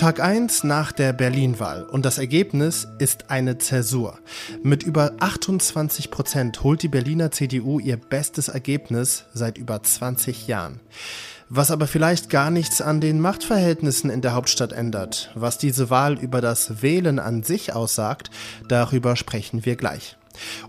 Tag 1 nach der Berlin-Wahl und das Ergebnis ist eine Zäsur. Mit über 28 Prozent holt die Berliner CDU ihr bestes Ergebnis seit über 20 Jahren. Was aber vielleicht gar nichts an den Machtverhältnissen in der Hauptstadt ändert. Was diese Wahl über das Wählen an sich aussagt, darüber sprechen wir gleich.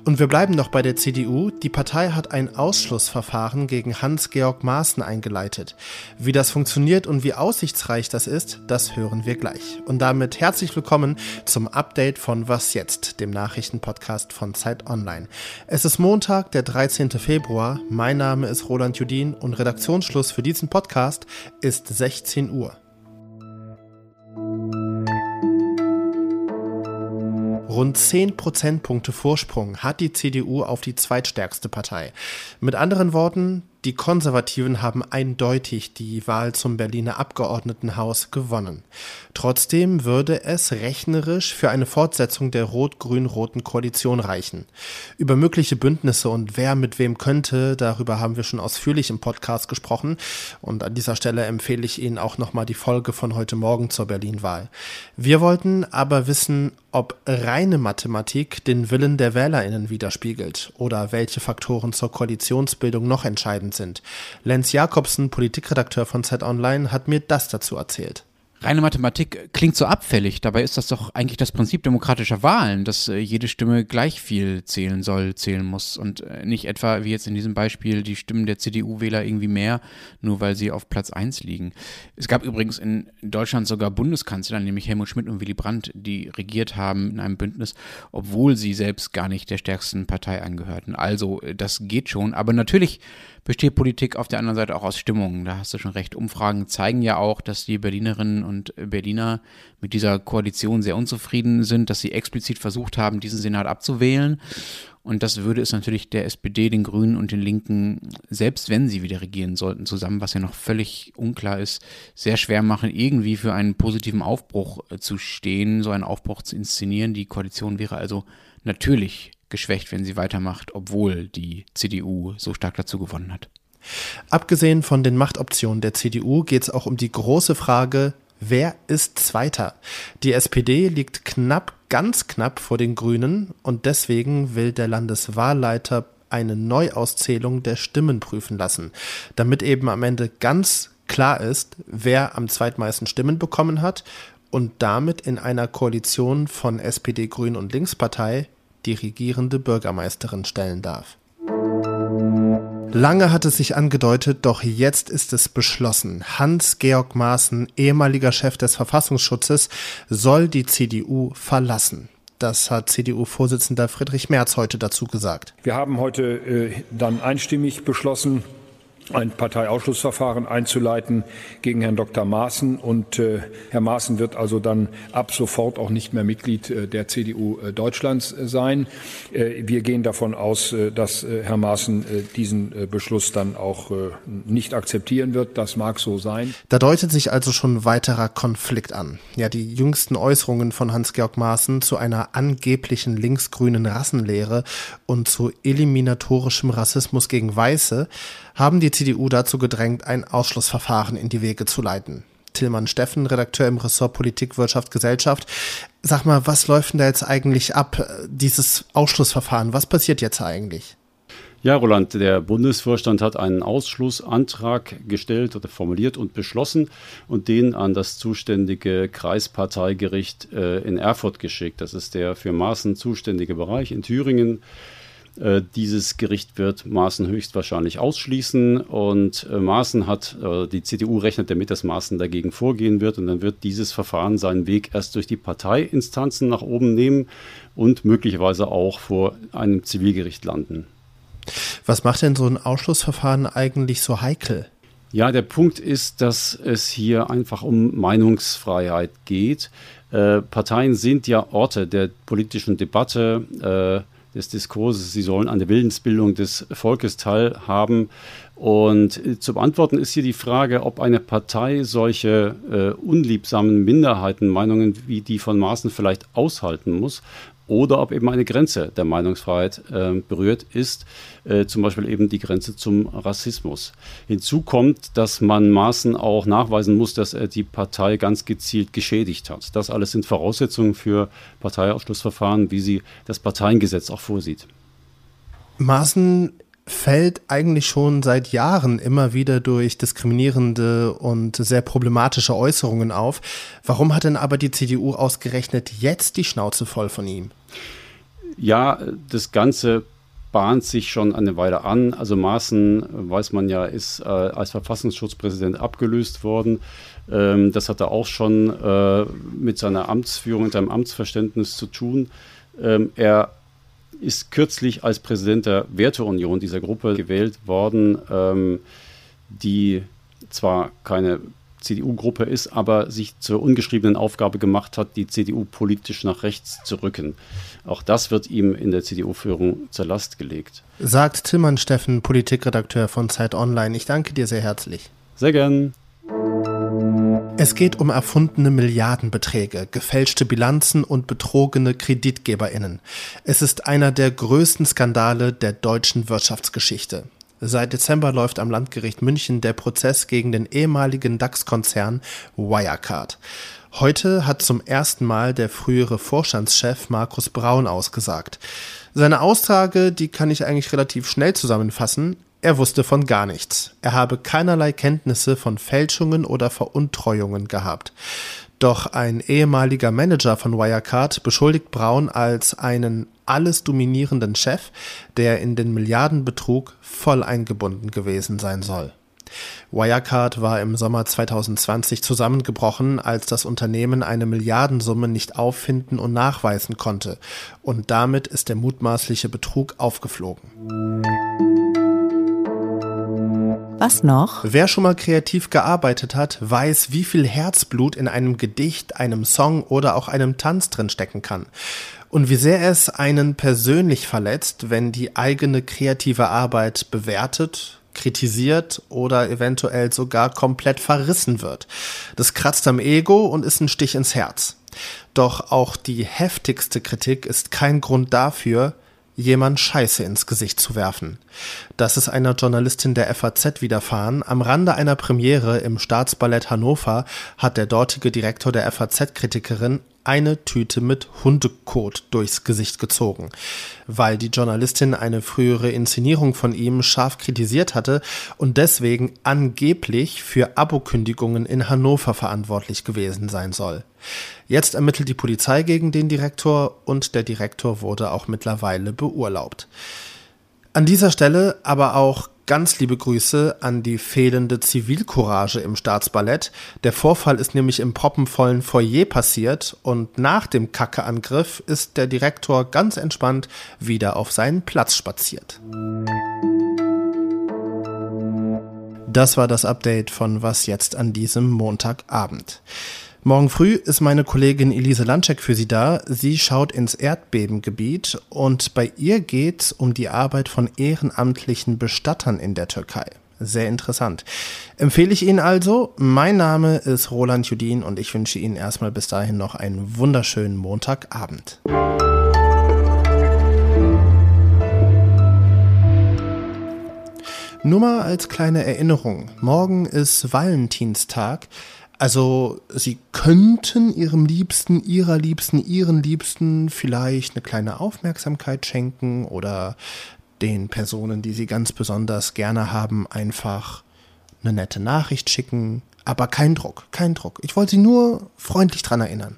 Und wir bleiben noch bei der CDU. Die Partei hat ein Ausschlussverfahren gegen Hans-Georg Maaßen eingeleitet. Wie das funktioniert und wie aussichtsreich das ist, das hören wir gleich. Und damit herzlich willkommen zum Update von Was jetzt, dem Nachrichtenpodcast von Zeit Online. Es ist Montag, der 13. Februar. Mein Name ist Roland Judin und Redaktionsschluss für diesen Podcast ist 16 Uhr. Rund 10 Prozentpunkte Vorsprung hat die CDU auf die zweitstärkste Partei. Mit anderen Worten, die Konservativen haben eindeutig die Wahl zum Berliner Abgeordnetenhaus gewonnen. Trotzdem würde es rechnerisch für eine Fortsetzung der rot-grün-roten Koalition reichen. Über mögliche Bündnisse und wer mit wem könnte, darüber haben wir schon ausführlich im Podcast gesprochen. Und an dieser Stelle empfehle ich Ihnen auch nochmal die Folge von heute Morgen zur Berlin-Wahl. Wir wollten aber wissen, ob reine Mathematik den Willen der WählerInnen widerspiegelt oder welche Faktoren zur Koalitionsbildung noch entscheidend sind. Lenz Jakobsen, Politikredakteur von Zeit Online, hat mir das dazu erzählt. Reine Mathematik klingt so abfällig, dabei ist das doch eigentlich das Prinzip demokratischer Wahlen, dass äh, jede Stimme gleich viel zählen soll, zählen muss und äh, nicht etwa wie jetzt in diesem Beispiel die Stimmen der CDU-Wähler irgendwie mehr, nur weil sie auf Platz 1 liegen. Es gab übrigens in Deutschland sogar Bundeskanzler, nämlich Helmut Schmidt und Willy Brandt, die regiert haben in einem Bündnis, obwohl sie selbst gar nicht der stärksten Partei angehörten. Also äh, das geht schon, aber natürlich besteht Politik auf der anderen Seite auch aus Stimmungen. Da hast du schon recht. Umfragen zeigen ja auch, dass die Berlinerinnen und Berliner mit dieser Koalition sehr unzufrieden sind, dass sie explizit versucht haben, diesen Senat abzuwählen. Und das würde es natürlich der SPD, den Grünen und den Linken, selbst wenn sie wieder regieren sollten, zusammen, was ja noch völlig unklar ist, sehr schwer machen, irgendwie für einen positiven Aufbruch äh, zu stehen, so einen Aufbruch zu inszenieren. Die Koalition wäre also natürlich geschwächt, wenn sie weitermacht, obwohl die CDU so stark dazu gewonnen hat. Abgesehen von den Machtoptionen der CDU geht es auch um die große Frage, wer ist Zweiter? Die SPD liegt knapp, ganz knapp vor den Grünen und deswegen will der Landeswahlleiter eine Neuauszählung der Stimmen prüfen lassen, damit eben am Ende ganz klar ist, wer am zweitmeisten Stimmen bekommen hat und damit in einer Koalition von SPD, Grün und Linkspartei die regierende Bürgermeisterin stellen darf. Lange hat es sich angedeutet, doch jetzt ist es beschlossen. Hans-Georg Maaßen, ehemaliger Chef des Verfassungsschutzes, soll die CDU verlassen. Das hat CDU-Vorsitzender Friedrich Merz heute dazu gesagt. Wir haben heute äh, dann einstimmig beschlossen, ein Parteiausschlussverfahren einzuleiten gegen Herrn Dr. Maaßen. Und äh, Herr Maaßen wird also dann ab sofort auch nicht mehr Mitglied äh, der CDU äh, Deutschlands äh, sein. Äh, wir gehen davon aus, äh, dass Herr Maaßen diesen Beschluss dann auch nicht akzeptieren wird. Das mag so sein. Da deutet sich also schon weiterer Konflikt an. Ja, die jüngsten Äußerungen von Hans-Georg Maaßen zu einer angeblichen linksgrünen Rassenlehre und zu eliminatorischem Rassismus gegen Weiße haben die CDU dazu gedrängt, ein Ausschlussverfahren in die Wege zu leiten. Tillmann Steffen, Redakteur im Ressort Politik, Wirtschaft, Gesellschaft. Sag mal, was läuft denn da jetzt eigentlich ab, dieses Ausschlussverfahren? Was passiert jetzt eigentlich? Ja, Roland, der Bundesvorstand hat einen Ausschlussantrag gestellt oder formuliert und beschlossen und den an das zuständige Kreisparteigericht äh, in Erfurt geschickt. Das ist der für Maßen zuständige Bereich in Thüringen. Äh, dieses Gericht wird Maaßen höchstwahrscheinlich ausschließen und äh, Maaßen hat, äh, die CDU rechnet damit, dass Maaßen dagegen vorgehen wird und dann wird dieses Verfahren seinen Weg erst durch die Parteiinstanzen nach oben nehmen und möglicherweise auch vor einem Zivilgericht landen. Was macht denn so ein Ausschlussverfahren eigentlich so heikel? Ja, der Punkt ist, dass es hier einfach um Meinungsfreiheit geht. Äh, Parteien sind ja Orte der politischen Debatte. Äh, des Diskurses, sie sollen an der Willensbildung des Volkes teilhaben. Und äh, zu beantworten ist hier die Frage, ob eine Partei solche äh, unliebsamen Minderheitenmeinungen wie die von Maaßen vielleicht aushalten muss oder ob eben eine Grenze der Meinungsfreiheit äh, berührt ist, äh, zum Beispiel eben die Grenze zum Rassismus. Hinzu kommt, dass man Maaßen auch nachweisen muss, dass er die Partei ganz gezielt geschädigt hat. Das alles sind Voraussetzungen für Parteiausschlussverfahren, wie sie das Parteiengesetz auch vorsieht. Maaßen fällt eigentlich schon seit Jahren immer wieder durch diskriminierende und sehr problematische Äußerungen auf. Warum hat denn aber die CDU ausgerechnet jetzt die Schnauze voll von ihm? Ja, das Ganze bahnt sich schon eine Weile an. Also Maaßen, weiß man ja, ist äh, als Verfassungsschutzpräsident abgelöst worden. Ähm, das hat er auch schon äh, mit seiner Amtsführung, mit seinem Amtsverständnis zu tun. Ähm, er ist kürzlich als Präsident der Werteunion dieser Gruppe gewählt worden, ähm, die zwar keine CDU-Gruppe ist, aber sich zur ungeschriebenen Aufgabe gemacht hat, die CDU politisch nach rechts zu rücken. Auch das wird ihm in der CDU-Führung zur Last gelegt. Sagt Tillmann Steffen, Politikredakteur von Zeit Online. Ich danke dir sehr herzlich. Sehr gern. Es geht um erfundene Milliardenbeträge, gefälschte Bilanzen und betrogene Kreditgeberinnen. Es ist einer der größten Skandale der deutschen Wirtschaftsgeschichte. Seit Dezember läuft am Landgericht München der Prozess gegen den ehemaligen DAX-Konzern Wirecard. Heute hat zum ersten Mal der frühere Vorstandschef Markus Braun ausgesagt. Seine Aussage, die kann ich eigentlich relativ schnell zusammenfassen. Er wusste von gar nichts. Er habe keinerlei Kenntnisse von Fälschungen oder Veruntreuungen gehabt. Doch ein ehemaliger Manager von Wirecard beschuldigt Braun als einen alles dominierenden Chef, der in den Milliardenbetrug voll eingebunden gewesen sein soll. Wirecard war im Sommer 2020 zusammengebrochen, als das Unternehmen eine Milliardensumme nicht auffinden und nachweisen konnte, und damit ist der mutmaßliche Betrug aufgeflogen. Was noch? Wer schon mal kreativ gearbeitet hat, weiß, wie viel Herzblut in einem Gedicht, einem Song oder auch einem Tanz drin stecken kann. Und wie sehr es einen persönlich verletzt, wenn die eigene kreative Arbeit bewertet, kritisiert oder eventuell sogar komplett verrissen wird. Das kratzt am Ego und ist ein Stich ins Herz. Doch auch die heftigste Kritik ist kein Grund dafür, jemand Scheiße ins Gesicht zu werfen. Das ist einer Journalistin der FAZ widerfahren. Am Rande einer Premiere im Staatsballett Hannover hat der dortige Direktor der FAZ-Kritikerin eine Tüte mit Hundekot durchs Gesicht gezogen, weil die Journalistin eine frühere Inszenierung von ihm scharf kritisiert hatte und deswegen angeblich für Abokündigungen in Hannover verantwortlich gewesen sein soll. Jetzt ermittelt die Polizei gegen den Direktor und der Direktor wurde auch mittlerweile beurlaubt. An dieser Stelle aber auch ganz liebe Grüße an die fehlende Zivilcourage im Staatsballett. Der Vorfall ist nämlich im proppenvollen Foyer passiert und nach dem Kackeangriff ist der Direktor ganz entspannt wieder auf seinen Platz spaziert. Das war das Update von Was jetzt an diesem Montagabend. Morgen früh ist meine Kollegin Elise Landcheck für Sie da. Sie schaut ins Erdbebengebiet und bei ihr geht's um die Arbeit von ehrenamtlichen Bestattern in der Türkei. Sehr interessant. Empfehle ich Ihnen also. Mein Name ist Roland Judin und ich wünsche Ihnen erstmal bis dahin noch einen wunderschönen Montagabend. Nur mal als kleine Erinnerung. Morgen ist Valentinstag. Also sie könnten ihrem Liebsten, ihrer Liebsten, ihren Liebsten vielleicht eine kleine Aufmerksamkeit schenken oder den Personen, die sie ganz besonders gerne haben, einfach eine nette Nachricht schicken. Aber kein Druck, kein Druck. Ich wollte sie nur freundlich dran erinnern.